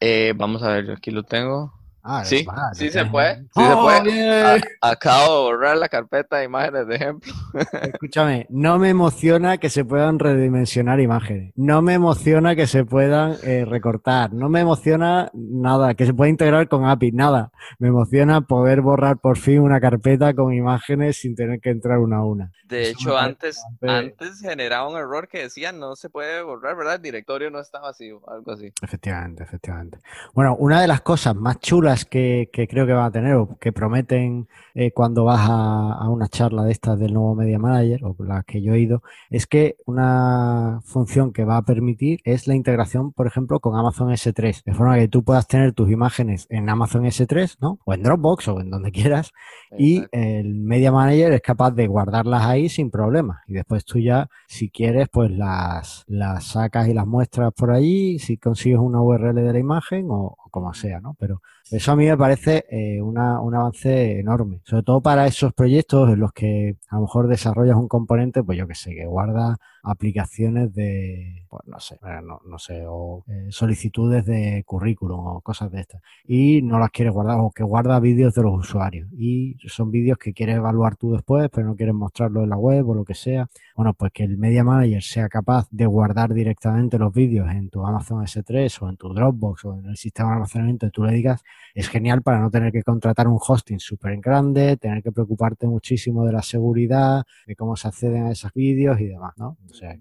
Eh, vamos a ver, aquí lo tengo. Ah, sí, sí se puede. Sí se puede. acabo de borrar la carpeta de imágenes de ejemplo. Escúchame, no me emociona que se puedan redimensionar imágenes. No me emociona que se puedan eh, recortar. No me emociona nada, que se pueda integrar con API, nada. Me emociona poder borrar por fin una carpeta con imágenes sin tener que entrar una a una. De hecho, antes, antes generaba un error que decía no se puede borrar, ¿verdad? El directorio no está vacío, algo así. Efectivamente, efectivamente. Bueno, una de las cosas más chulas que, creo que van a tener o que prometen eh, cuando vas a, una charla de estas del nuevo Media Manager o las que yo he ido, es que una función que va a permitir es la integración, por ejemplo, con Amazon S3, de forma que tú puedas tener tus imágenes en Amazon S3, ¿no? O en Dropbox o en donde quieras, y el Media Manager es capaz de guardarlas ahí sin problema. Y después tú ya, si quieres, pues las, las sacas y las muestras por allí, si consigues una URL de la imagen o, como sea, ¿no? Pero eso a mí me parece eh, un avance enorme, sobre todo para esos proyectos en los que a lo mejor desarrollas un componente, pues yo que sé, que guarda aplicaciones de, pues no sé, eh, no, sé, o eh, solicitudes de currículum o cosas de estas, y no las quieres guardar, o que guarda vídeos de los usuarios, y son vídeos que quieres evaluar tú después, pero no quieres mostrarlo en la web o lo que sea. Bueno, pues que el Media Manager sea capaz de guardar directamente los vídeos en tu Amazon S3 o en tu Dropbox o en el sistema de almacenamiento que tú le digas, es genial para no tener que contratar un hosting súper grande, tener que preocuparte muchísimo de la seguridad, de cómo se acceden a esos vídeos y demás, ¿no? O sea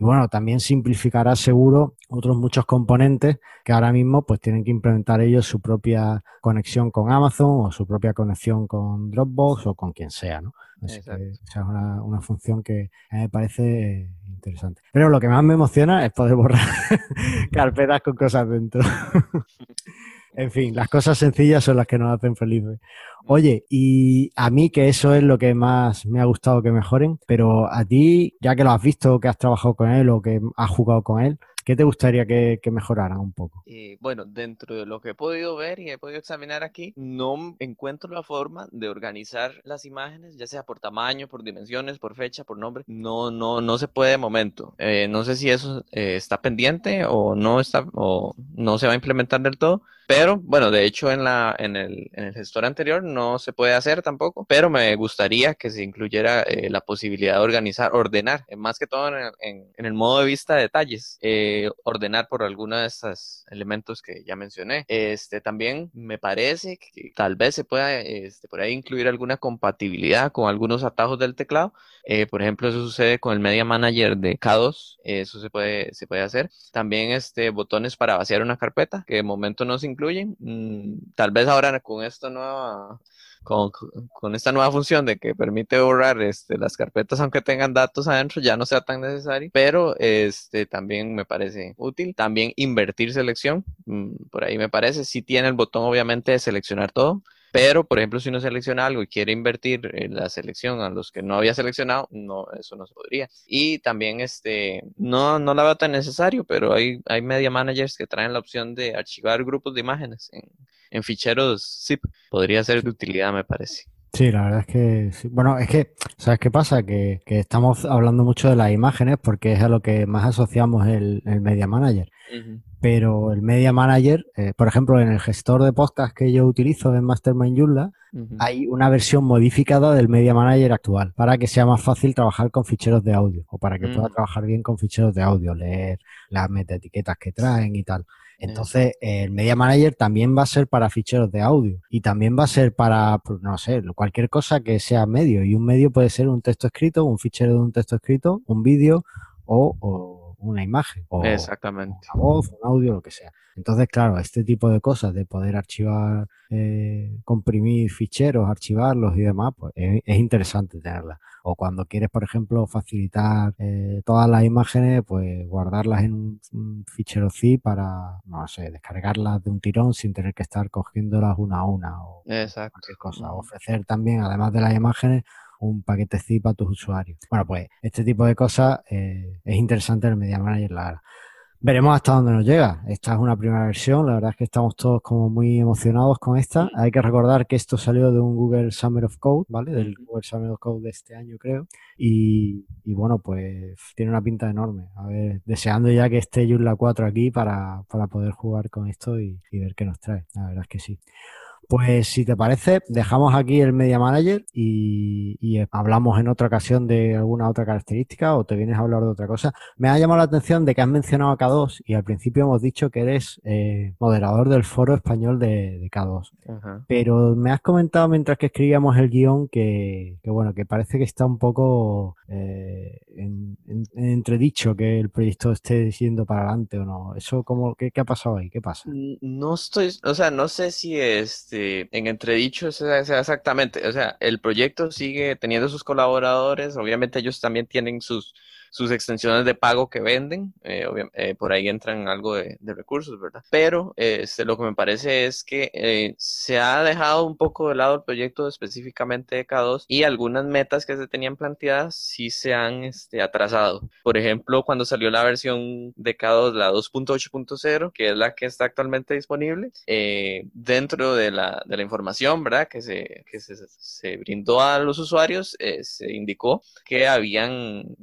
y bueno, también simplificará seguro otros muchos componentes que ahora mismo pues tienen que implementar ellos su propia conexión con Amazon o su propia conexión con Dropbox o con quien sea, ¿no? esa es una, una, función que me parece interesante. Pero lo que más me emociona es poder borrar carpetas con cosas dentro. En fin, las cosas sencillas son las que nos hacen felices. Oye, y a mí que eso es lo que más me ha gustado que mejoren, pero a ti, ya que lo has visto, que has trabajado con él o que has jugado con él, ¿Qué te gustaría que, que mejoraran un poco? Eh, bueno, dentro de lo que he podido ver y he podido examinar aquí, no encuentro la forma de organizar las imágenes, ya sea por tamaño, por dimensiones, por fecha, por nombre. No, no, no se puede de momento. Eh, no sé si eso eh, está pendiente o no está o no se va a implementar del todo. Pero bueno, de hecho en la en el, en el gestor anterior no se puede hacer tampoco. Pero me gustaría que se incluyera la posibilidad de organizar, ordenar, más que todo en el, en el modo de vista de detalles. Eh, ordenar por alguno de estos elementos que ya mencioné. Este también me parece que tal vez se pueda este, por ahí incluir alguna compatibilidad con algunos atajos del teclado. Eh, por ejemplo, eso sucede con el Media Manager de K2. Eso se puede, se puede hacer. También este, botones para vaciar una carpeta, que de momento no se incluyen. Mm, tal vez ahora con esto nueva con, con, esta nueva función de que permite borrar este, las carpetas aunque tengan datos adentro ya no sea tan necesario, pero este, también me parece útil. También invertir selección, mm, por ahí me parece, si tiene el botón obviamente de seleccionar todo. Pero, por ejemplo, si uno selecciona algo y quiere invertir la selección a los que no había seleccionado, no, eso no se podría. Y también, este, no, no la veo tan necesario, pero hay, hay media managers que traen la opción de archivar grupos de imágenes en, en ficheros zip. Podría ser de utilidad, me parece. Sí, la verdad es que, sí. bueno, es que, ¿sabes qué pasa? Que, que, estamos hablando mucho de las imágenes porque es a lo que más asociamos el, el Media Manager. Pero el Media Manager, eh, por ejemplo, en el gestor de podcast que yo utilizo en Mastermind Joomla, hay una versión modificada del Media Manager actual para que sea más fácil trabajar con ficheros de audio o para que pueda trabajar bien con ficheros de audio, leer las metaetiquetas que traen y tal. Entonces, el Media Manager también va a ser para ficheros de audio y también va a ser para, no sé, cualquier cosa que sea medio. Y un medio puede ser un texto escrito, un fichero de un texto escrito, un vídeo o una imagen o Exactamente. una voz, un audio, lo que sea. Entonces, claro, este tipo de cosas de poder archivar, eh, comprimir ficheros, archivarlos y demás, pues es, es interesante tenerlas. O cuando quieres, por ejemplo, facilitar eh, todas las imágenes, pues guardarlas en un, un fichero zip para, no sé, descargarlas de un tirón sin tener que estar cogiéndolas una a una o Exacto. cualquier cosa. Ofrecer también, además de las imágenes, un paquete zip a tus usuarios. Bueno, pues este tipo de cosas eh, es interesante en el Media Manager, la verdad. Veremos hasta dónde nos llega. Esta es una primera versión. La verdad es que estamos todos como muy emocionados con esta. Hay que recordar que esto salió de un Google Summer of Code, ¿vale? Del Google Summer of Code de este año, creo. Y, y bueno, pues tiene una pinta enorme. A ver, deseando ya que esté Joomla 4 aquí para, para poder jugar con esto y, y ver qué nos trae. La verdad es que sí. Pues si te parece, dejamos aquí el Media Manager y, y hablamos en otra ocasión de alguna otra característica o te vienes a hablar de otra cosa. Me ha llamado la atención de que has mencionado a K2 y al principio hemos dicho que eres eh, moderador del foro español de, de K2. Ajá. Pero me has comentado mientras que escribíamos el guion que, que bueno, que parece que está un poco eh, en, en- en entredicho que el proyecto esté yendo para adelante o no. Eso como, ¿qué, qué ha pasado ahí? ¿Qué pasa? No estoy, o sea, no sé si este en entredicho exactamente, o sea, el proyecto sigue teniendo sus colaboradores, obviamente ellos también tienen sus, sus extensiones de pago que venden, eh, eh, por ahí entran algo de, de recursos, ¿verdad? Pero este, lo que me parece es que eh, se ha dejado un poco de lado el proyecto específicamente de K2 y algunas metas que se tenían planteadas sí se han este, atrasado. Por ejemplo, cuando salió la versión de K2, la 2.8.0, que es la que está actualmente disponible, eh, dentro de la, de la información, ¿verdad? Que se, que se, se brindó a los usuarios, eh, se indicó que habían,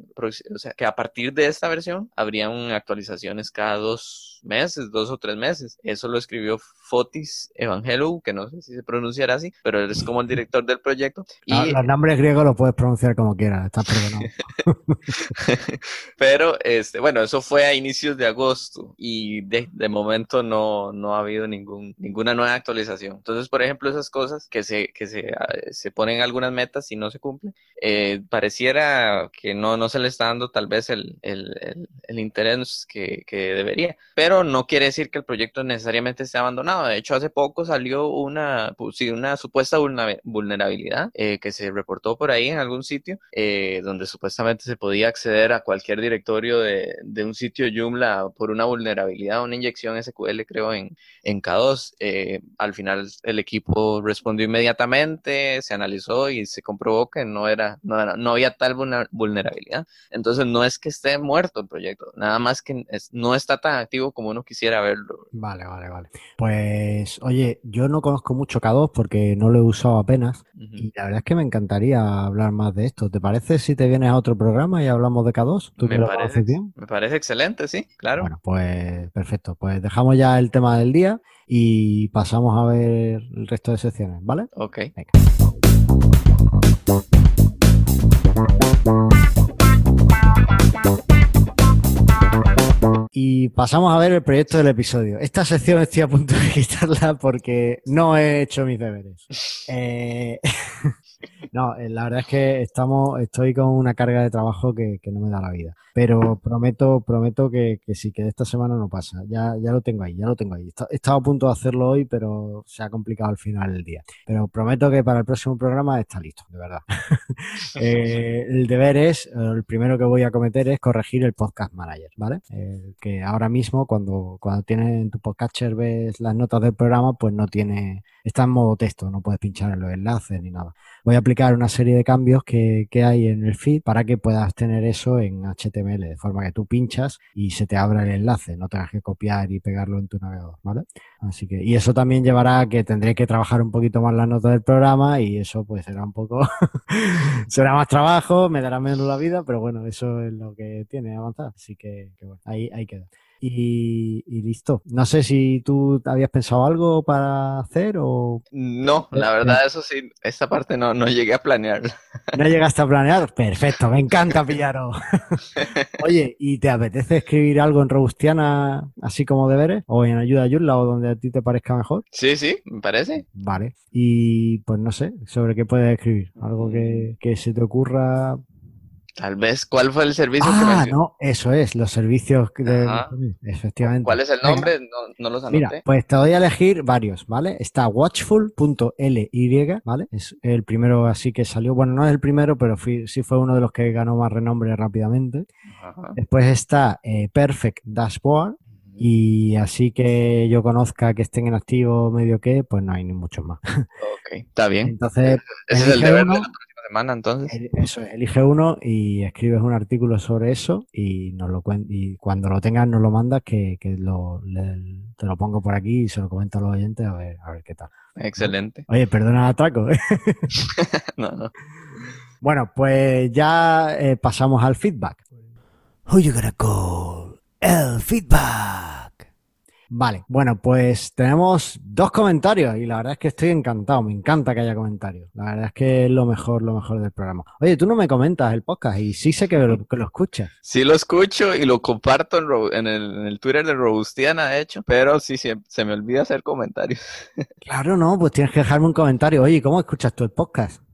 o sea, que a partir de esta versión habrían actualizaciones cada dos meses, dos o tres meses. Eso lo escribió Fotis Evangelou, que no sé si se pronunciará así, pero él es como el director del proyecto. Ah, Y Los nombres griegos los puedes pronunciar como quieras, estás perdonado. Pero, este, bueno, eso fue a inicios de agosto y de, de momento no, no ha habido ningún, ninguna nueva actualización. Entonces, por ejemplo, esas cosas que se, que se, ah, se ponen algunas metas y no se cumplen, eh, pareciera que no, no se le está dando tal vez el, el, el, el interés que, que debería. Pero no quiere decir que el proyecto necesariamente esté abandonado. De hecho, hace poco salió una, pues, una supuesta vulnerabilidad eh, que se reportó por ahí en algún sitio, eh, donde supuestamente se podía acceder a cualquier directorio de, de un sitio Joomla por una vulnerabilidad, una inyección SQL, creo, en, en K2. Eh, al final el equipo respondió inmediatamente, se analizó y se comprobó que no era, no no había tal vulner- vulnerabilidad. Entonces no es que esté muerto el proyecto, nada más que no está tan activo como uno quisiera verlo. Vale, vale, vale. Pues, oye, yo no conozco mucho K2 porque no lo he usado apenas y la verdad es que me encantaría hablar más de esto. ¿Te parece si te vienes a otro programa y hablamos de K2? ¿Tú que Me parece, bien? me parece excelente, sí, claro. Bueno, pues perfecto. Pues dejamos ya el tema del día y pasamos a ver el resto de secciones, ¿vale? Ok. Venga. Y pasamos a ver el proyecto del episodio. Esta sección estoy a punto de quitarla porque no he hecho mis deberes. Eh, no, eh, la verdad es que estamos, estoy con una carga de trabajo que, que no me da la vida. Pero prometo, prometo que, que sí, que de esta semana no pasa. Ya, ya lo tengo ahí, ya lo tengo ahí. He estado a punto de hacerlo hoy, pero se ha complicado al final del día. Pero prometo que para el próximo programa está listo, de verdad. Eh, el deber es, el primero que voy a cometer es corregir el podcast manager, ¿vale? Eh, que ahora mismo cuando, cuando tienes en tu podcatcher ves las notas del programa, pues no tiene, está en modo texto, no puedes pinchar en los enlaces ni nada. Voy a aplicar una serie de cambios que, que hay en el feed para que puedas tener eso en HTML, de forma que tú pinchas y se te abra el enlace, no tengas que copiar y pegarlo en tu navegador, ¿vale? Así que, y eso también llevará a que tendré que trabajar un poquito más las notas del programa y eso pues será un poco, será más trabajo, me dará menos la vida, pero bueno, eso es lo que tiene avanzar. Así que, que bueno, ahí, ahí queda. Y, y listo. No sé si tú habías pensado algo para hacer o No, la Eh, verdad, eso sí, esta parte no, no llegué a planearla. No llegaste a planear. Perfecto, me encanta Pillaro. Oye, ¿y te apetece escribir algo en Robustiana así como deberes? ¿O en ayuda a Joomla o donde a ti te parezca mejor? Sí, sí, me parece. Vale. Y pues no sé, ¿sobre qué puedes escribir? Algo que, que se te ocurra. Tal vez, ¿cuál fue el servicio ah, que mencionó? no, eso es, los servicios de... Efectivamente. ¿Cuál es el nombre? No, no los Mira, anoté. pues te voy a elegir varios, ¿vale? Está watchful.ly, ¿vale? Es el primero así que salió. Bueno, no es el primero, pero fui- sí fue uno de los que ganó más renombre rápidamente. Ajá. Después está eh, Perfect Dashboard. Y así que yo conozca que estén en activo medio que, pues no hay ni muchos más. Ok, está bien. Entonces, Ese es el deber uno. de la próxima semana, entonces. eso es, elige uno y escribes un artículo sobre eso y nos lo y cuando lo tengas nos lo mandas que, que lo, le- te lo pongo por aquí y se lo comento a los oyentes a ver, a ver qué tal. Excelente. Oye, perdona el atraco. ¿eh? No, no. Bueno, pues ya eh, pasamos al feedback. Who you gonna call? El feedback. Vale, bueno, pues tenemos dos comentarios y la verdad es que estoy encantado, me encanta que haya comentarios. La verdad es que es lo mejor, lo mejor del programa. Oye, tú no me comentas el podcast y sí sé que lo, que lo escuchas. Sí lo escucho y lo comparto en, en el, en el Twitter de Robustiana, de hecho, pero sí, sí, se me olvida hacer comentarios. Claro, no, pues tienes que dejarme un comentario. Oye, ¿cómo escuchas tú el podcast?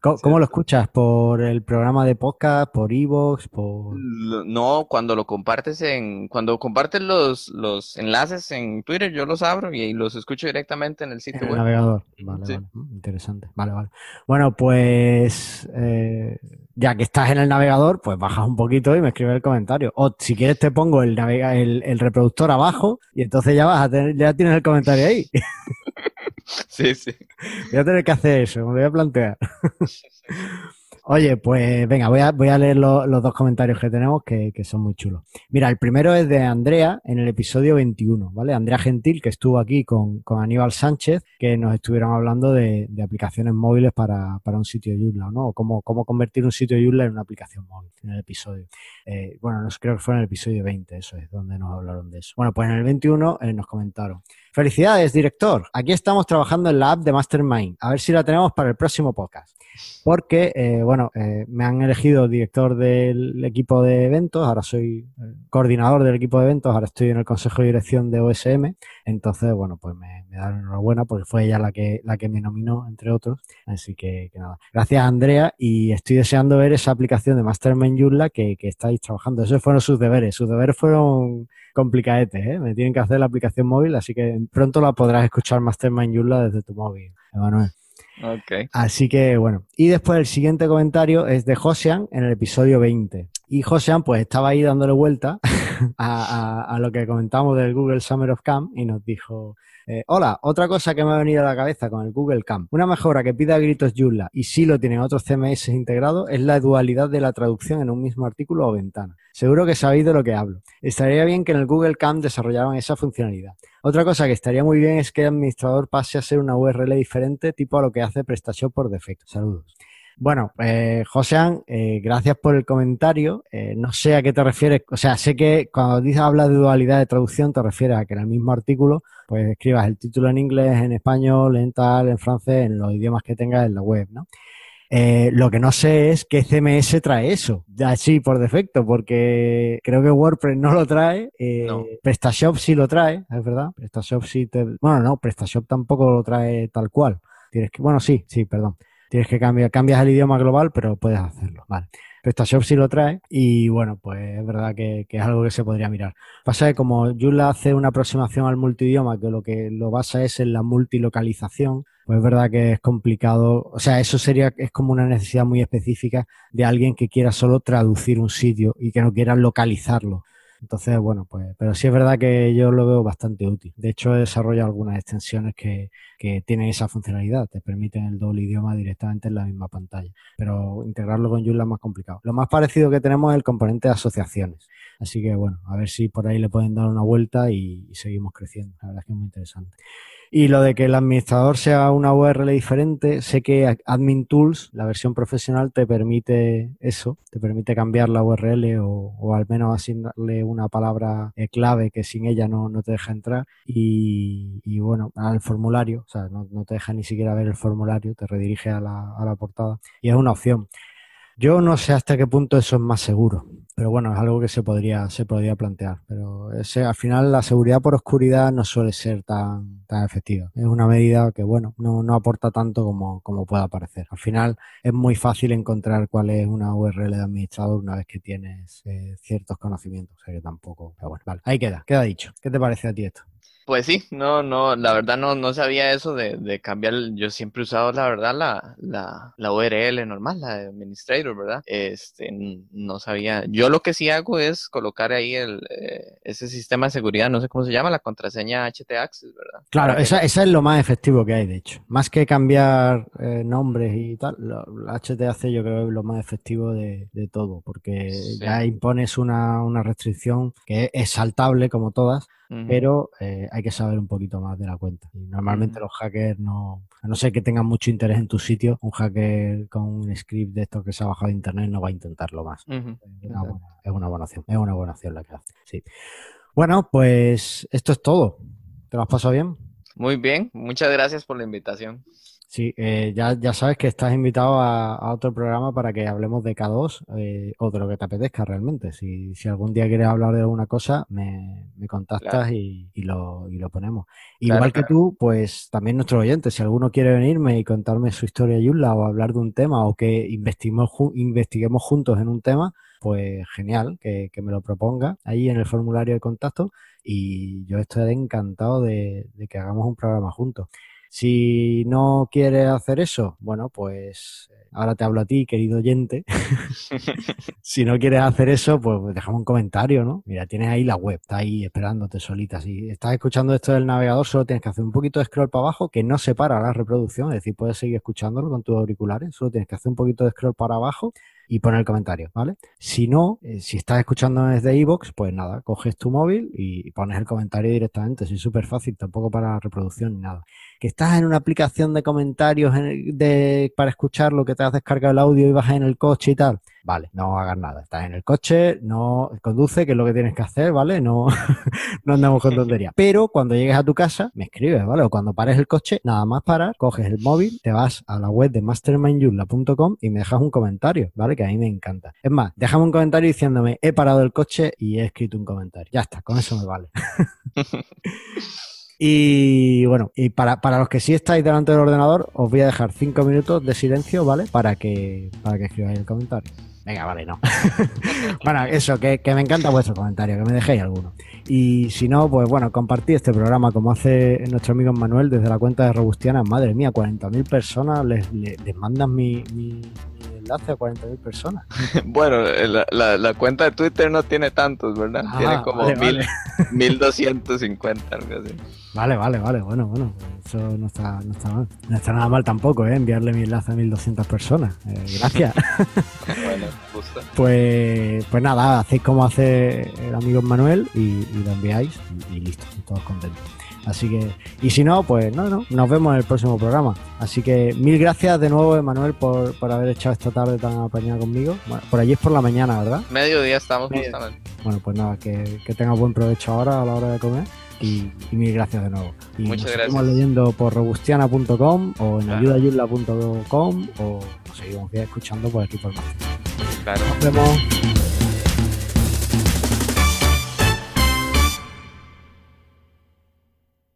¿Cómo, lo escuchas? ¿Por el programa de podcast? ¿Por Evox? ¿Por...? No, cuando lo compartes en, cuando compartes los, los enlaces en Twitter, yo los abro y, los escucho directamente en el En sitio el web. navegador. Vale, Sí. vale. Mm, Interesante. Vale, vale. Bueno, pues eh, ya que estás en el navegador, pues bajas un poquito y me escribes el comentario. O si quieres te pongo el, navega el, el reproductor abajo y entonces ya vas a tener, ya tienes el comentario ahí. Sí, sí. Voy a tener que hacer eso, me lo voy a plantear. Oye, pues venga, voy a, voy a leer lo- los dos comentarios que tenemos que, son muy chulos. Mira, el primero es de Andrea en el episodio 21, ¿vale? Andrea Gentil, que estuvo aquí con, con Aníbal Sánchez, que nos estuvieron hablando de, aplicaciones móviles para, para un sitio Joomla, ¿no? O cómo, cómo convertir un sitio Joomla en una aplicación móvil, en el episodio. Eh, bueno, no creo que fue en el episodio 20, eso es, donde nos hablaron de eso. Bueno, pues en el 21 eh, nos comentaron. Felicidades, director. Aquí estamos trabajando en la app de Mastermind. A ver si la tenemos para el próximo podcast. Porque, eh, bueno, eh, me han elegido director del equipo de eventos, ahora soy eh, coordinador del equipo de eventos, ahora estoy en el consejo de dirección de OSM. Entonces, bueno, pues me, me dan enhorabuena porque fue ella la que, la que me nominó, entre otros. Así que, que nada. Gracias, Andrea, y estoy deseando ver esa aplicación de Mastermind Joomla que, que estáis trabajando. Esos fueron sus deberes. Sus deberes fueron complicadetes, ¿eh? Me tienen que hacer la aplicación móvil, así que pronto la podrás escuchar Mastermind Joomla desde tu móvil, Emanuel. Ok. Así que bueno. Y después el siguiente comentario es de Josean en el episodio 20. Y Josean pues estaba ahí dándole vuelta a, lo que comentamos del Google Summer of Camp y nos dijo, eh, hola, otra cosa que me ha venido a la cabeza con el Google Camp. Una mejora que pide a gritos Joomla y sí lo tienen otros CMS integrados es la dualidad de la traducción en un mismo artículo o ventana. Seguro que sabéis de lo que hablo. Estaría bien que en el Google Camp desarrollaran esa funcionalidad. Otra cosa que estaría muy bien es que el administrador pase a ser una URL diferente, tipo a lo que hace PrestaShop por defecto. Saludos. Bueno, eh, Josean, eh, gracias por el comentario. Eh, no sé a qué te refieres. O sea, sé que cuando dices hablas de dualidad de traducción, te refieres a que en el mismo artículo, pues escribas el título en inglés, en español, en tal, en francés, en los idiomas que tengas en la web, ¿no? Eh, lo que no sé es qué CMS trae eso, así por defecto, porque creo que WordPress no lo trae, eh, No. PrestaShop sí lo trae, es verdad, PrestaShop sí te... Bueno, no, PrestaShop tampoco lo trae tal cual. Tienes que, bueno, sí, sí, perdón. Tienes que cambiar, cambias el idioma global, pero puedes hacerlo, vale. PrestaShop sí lo trae y bueno, pues es verdad que, que es algo que se podría mirar. Pasa que como Joomla hace una aproximación al multidioma, que lo que lo basa es en la multilocalización, pues es verdad que es complicado. O sea, eso sería, es como una necesidad muy específica de alguien que quiera solo traducir un sitio y que no quiera localizarlo. Entonces, bueno, pues, pero sí es verdad que yo lo veo bastante útil. De hecho, he desarrollado algunas extensiones que, que tienen esa funcionalidad, te permiten el doble idioma directamente en la misma pantalla. Pero integrarlo con Joomla es más complicado. Lo más parecido que tenemos es el componente de asociaciones. Así que bueno, a ver si por ahí le pueden dar una vuelta y, y seguimos creciendo. La verdad es que es muy interesante. Y lo de que el administrador sea una URL diferente, sé que Admin Tools, la versión profesional, te permite eso, te permite cambiar la URL o, o al menos asignarle una palabra eh, clave que sin ella no, no te deja entrar. Y, y bueno, al formulario, o sea, no, no te deja ni siquiera ver el formulario, te redirige a la, a la portada y es una opción. Yo no sé hasta qué punto eso es más seguro. Pero bueno, es algo que se podría, se podría plantear. Pero ese, al final la seguridad por oscuridad no suele ser tan, tan efectiva. Es una medida que, bueno, no, no aporta tanto como, como pueda parecer. Al final es muy fácil encontrar cuál es una URL de administrador una vez que tienes eh, ciertos conocimientos. O sea que tampoco. Pero bueno, vale, ahí queda, queda dicho. ¿Qué te parece a ti esto? Pues sí, no, no, la verdad no, no sabía eso de, de cambiar. Yo siempre he usado, la verdad, la, la, la URL normal, la de Administrator, ¿verdad? Este, no sabía. Yo lo que sí hago es colocar ahí el, eh, ese sistema de seguridad, no sé cómo se llama, la contraseña HT Access, ¿verdad? Claro, esa, esa es lo más efectivo que hay, de hecho. Más que cambiar eh, nombres y tal, lo, HTAC yo creo que es lo más efectivo de, de todo, porque sí. ya impones una, una restricción que es saltable como todas, pero eh, hay que saber un poquito más de la cuenta. Y normalmente los hackers no, a no ser que tengan mucho interés en tu sitio, un hacker con un script de esto que se ha bajado de internet no va a intentarlo más. es, una buena, es, una buena, opción, es una buena opción la que hace. Sí. Bueno, pues esto es todo. ¿Te lo has pasado bien? Muy bien, muchas gracias por la invitación. Sí, eh, ya, ya sabes que estás invitado a, a, otro programa para que hablemos de K2 eh, o de lo que te apetezca realmente. Si, si algún día quieres hablar de alguna cosa, me, me contactas claro. y, y, lo, y, lo, ponemos. Igual claro, que claro. tú, pues también nuestros oyentes, si alguno quiere venirme y contarme su historia Yulla o hablar de un tema o que investiguemos, investiguemos juntos en un tema, pues genial, que, que, me lo proponga ahí en el formulario de contacto y yo estaré encantado de, de que hagamos un programa juntos. Si no quieres hacer eso, bueno, pues ahora te hablo a ti, querido oyente. si no quieres hacer eso, pues dejamos un comentario, ¿no? Mira, tienes ahí la web, está ahí esperándote solita. Si estás escuchando esto del navegador, solo tienes que hacer un poquito de scroll para abajo, que no separa la reproducción, es decir, puedes seguir escuchándolo con tus auriculares, solo tienes que hacer un poquito de scroll para abajo y poner el comentario, ¿vale? Si no, eh, si estás escuchando desde iVoox, pues nada, coges tu móvil y pones el comentario directamente, es súper fácil, tampoco para reproducción ni nada. Que estás en una aplicación de comentarios en, de, para escuchar lo que te has descargado el audio y vas en el coche y tal, vale, no hagas nada, estás en el coche, no conduce, que es lo que tienes que hacer, ¿vale? No, no andamos con tonterías. Pero cuando llegues a tu casa, me escribes, ¿vale? O cuando pares el coche, nada más parar, coges el móvil, te vas a la web de mastermindyula.com y me dejas un comentario, ¿vale? Que a mí me encanta. Es más, déjame un comentario diciéndome, he parado el coche y he escrito un comentario. Ya está, con eso me vale. Y bueno, y para, para, los que sí estáis delante del ordenador, os voy a dejar cinco minutos de silencio, ¿vale? Para que, para que escribáis el comentario. Venga, vale, no. bueno, eso, que, que, me encanta vuestro comentario, que me dejéis alguno. Y si no, pues bueno, compartid este programa como hace nuestro amigo Manuel desde la cuenta de Robustiana. Madre mía, 40.000 personas les, les, les, mandan mi, mi, mi enlace a 40.000 personas. bueno, la, la, la, cuenta de Twitter no tiene tantos, ¿verdad? Ah, tiene como vale, mil, vale. 1250, algo así. Vale, vale, vale, bueno, bueno, eso no está, no está mal. No está nada mal tampoco, ¿eh? Enviarle mi enlace a 1200 personas. Eh, gracias. bueno, Pues, pues nada, hacéis como hace el amigo Manuel y, y lo enviáis y, y listo, todos contentos. Así que, y si no, pues no, no, nos vemos en el próximo programa. Así que mil gracias de nuevo, Emanuel, por, por haber echado esta tarde tan apañada conmigo. Bueno, por allí es por la mañana, ¿verdad? Mediodía estamos Medio. justamente. Bueno, pues nada, que, que tengas buen provecho ahora a la hora de comer. Y, y, mil gracias de nuevo. Y Muchas nos gracias. Estamos leyendo por robustiana.com o en claro. ayudayurla.com o nos seguimos escuchando por aquí por más. Claro. Nos vemos.